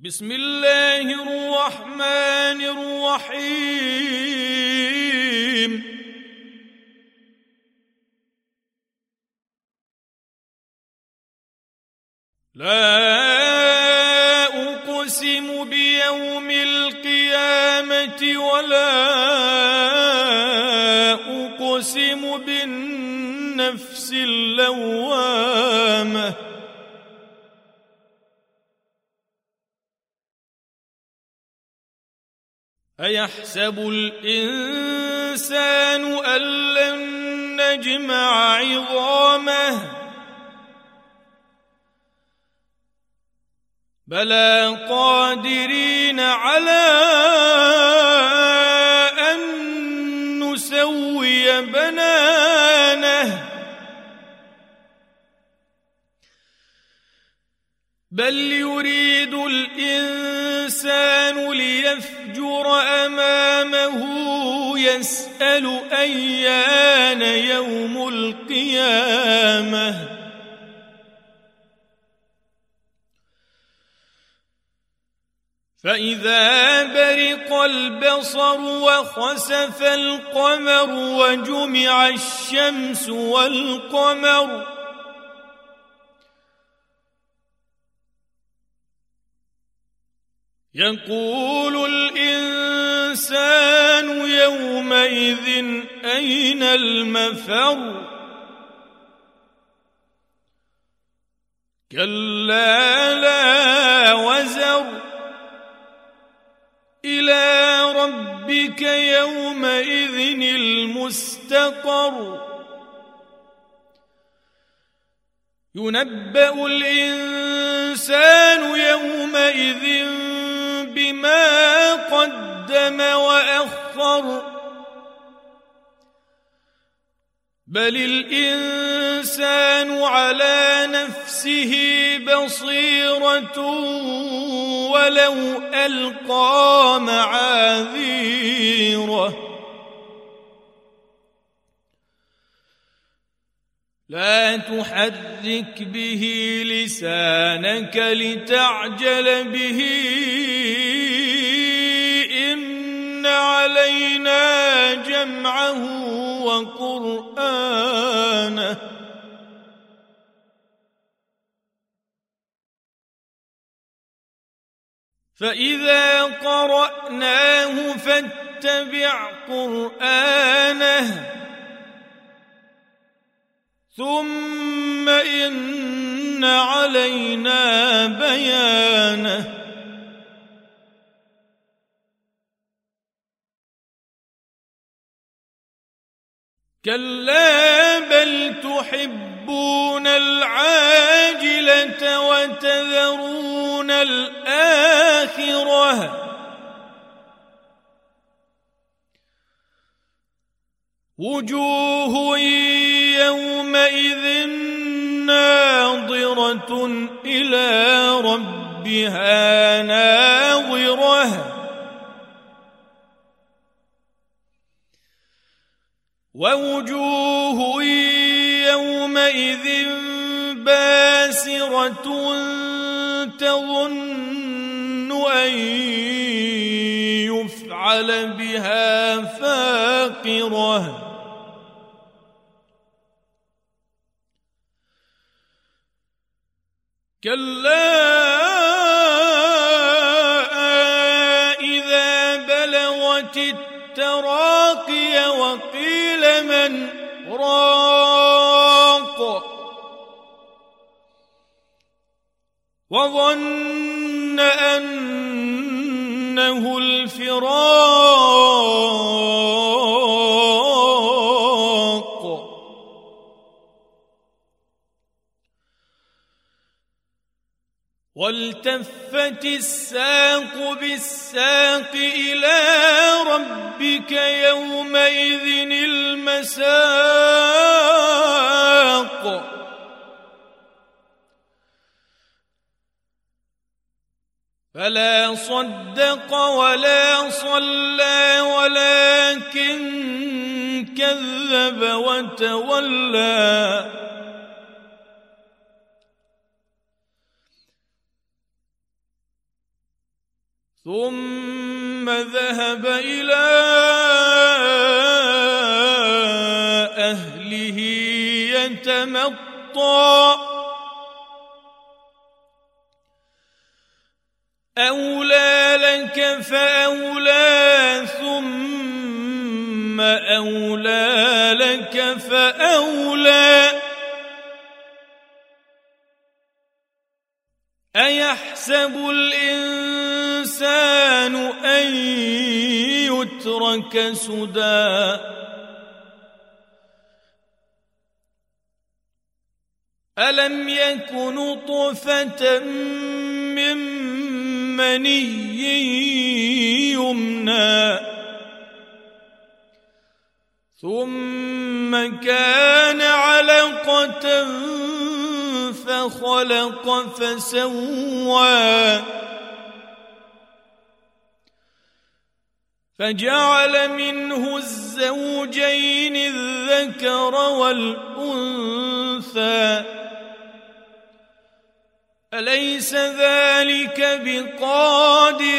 بسم الله الرحمن الرحيم. لا أقسم بيوم القيامة ولا أقسم بالنفس اللوامة. أيحسب الإنسان أن لن نجمع عظامه؟ بلى قادرين على أن نسوي بنانه. بل يريد الإنسان ليفجر أمامه يسأل أيان يوم القيامة. فإذا برق البصر وخسف القمر وجمع الشمس والقمر يقول الإنسان يومئذ أين المفر؟ كلا لا وزر. إلى ربك يومئذ المستقر. ينبأ الإنسان يومئذ قدم واخر بل الإنسان على نفسه بصيرة ولو ألقى معاذيره. لا تحرك به لسانك لتعجل به. ان علينا جمعه وقرآنه. فإذا قرأناه فاتبع قرآنه. ثم إن علينا بيانه. كلا بل تحبون العاجله وتذرون الاخره وجوه يومئذ ناظره إلى ربها ناظره ووجوه يومئذ باسرة تظن أن يفعل بها فاقرة. كلا إذا بلغت التراقي وقيل من راق. وظن أنه الفراق. والتفت الساق بالساق إلى ربك يومئذ المساق. فلا صدق ولا صلى ولكن كذب وتولى. ثم ذهب إلى أهله يتمطى. أولى لك فأولى ثم أولى لك فأولى. أيحسب الإنسان أن يترك سدى. ألم يك نطفة من مني يمنى. ثم كان علقة فخلق فسوى. فجعل منه الزوجين الذكر والأنثى. أليس ذلك بقادر